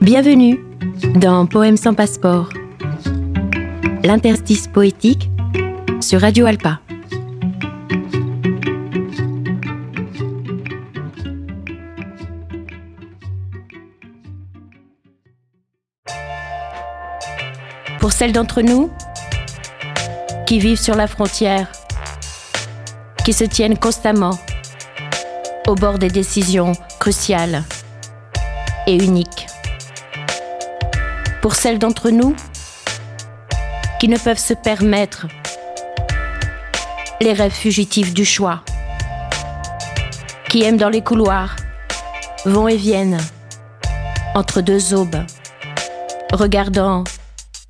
Bienvenue dans Poèmes sans passeport, l'interstice poétique sur Radio Alpa. Pour celles d'entre nous qui vivent sur la frontière, qui se tiennent constamment au bord des décisions cruciales et uniques. Pour celles d'entre nous qui ne peuvent se permettre les rêves fugitifs du choix, qui aiment dans les couloirs, vont et viennent entre deux aubes, regardant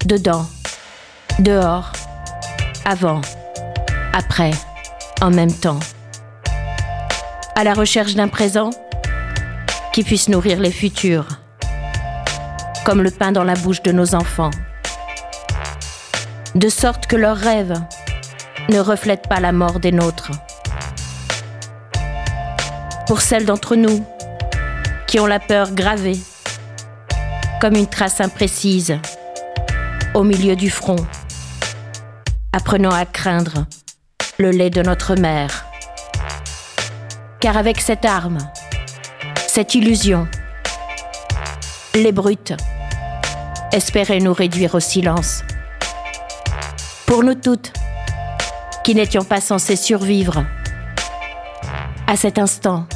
dedans, dehors, avant, après, en même temps, à la recherche d'un présent qui puisse nourrir les futurs, comme le pain dans la bouche de nos enfants, de sorte que leurs rêves ne reflètent pas la mort des nôtres. Pour celles d'entre nous qui ont la peur gravée, comme une trace imprécise, au milieu du front, apprenant à craindre le lait de notre mère. Car avec cette arme, cette illusion, les brutes espéraient nous réduire au silence. Pour nous toutes, qui n'étions pas censées survivre à cet instant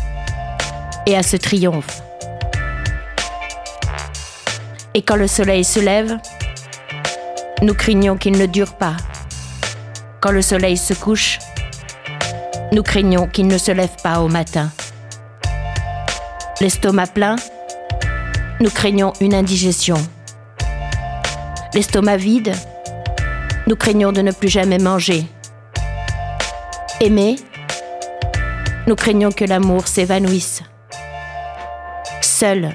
et à ce triomphe. Et quand le soleil se lève, nous craignons qu'il ne dure pas. Quand le soleil se couche, nous craignons qu'il ne se lève pas au matin. L'estomac plein, nous craignons une indigestion. L'estomac vide, nous craignons de ne plus jamais manger. Aimer, nous craignons que l'amour s'évanouisse. Seul,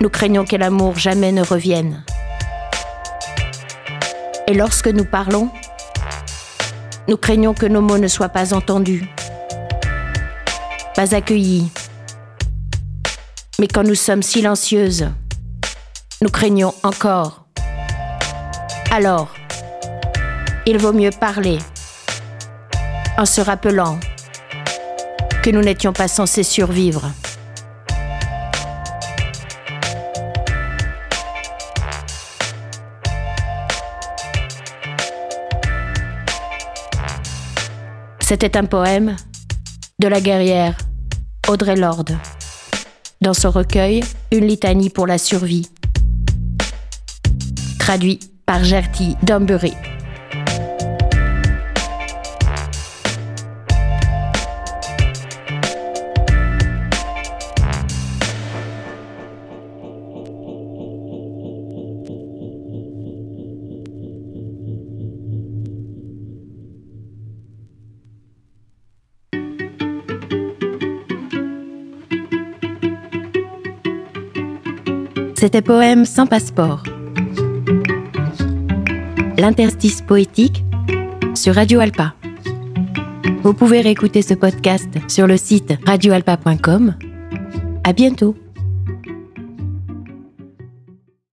nous craignons que l'amour jamais ne revienne. Et lorsque nous parlons, nous craignons que nos mots ne soient pas entendus, pas accueillis. Mais quand nous sommes silencieuses, nous craignons encore. Alors, il vaut mieux parler en se rappelant que nous n'étions pas censés survivre. C'était un poème de la guerrière Audrey Lorde. Dans son recueil, Une litanie pour la survie. Traduit par Gertie Dumbury. C'était Poème sans passeport. L'interstice poétique sur Radio Alpa. Vous pouvez réécouter ce podcast sur le site radioalpa.com. À bientôt.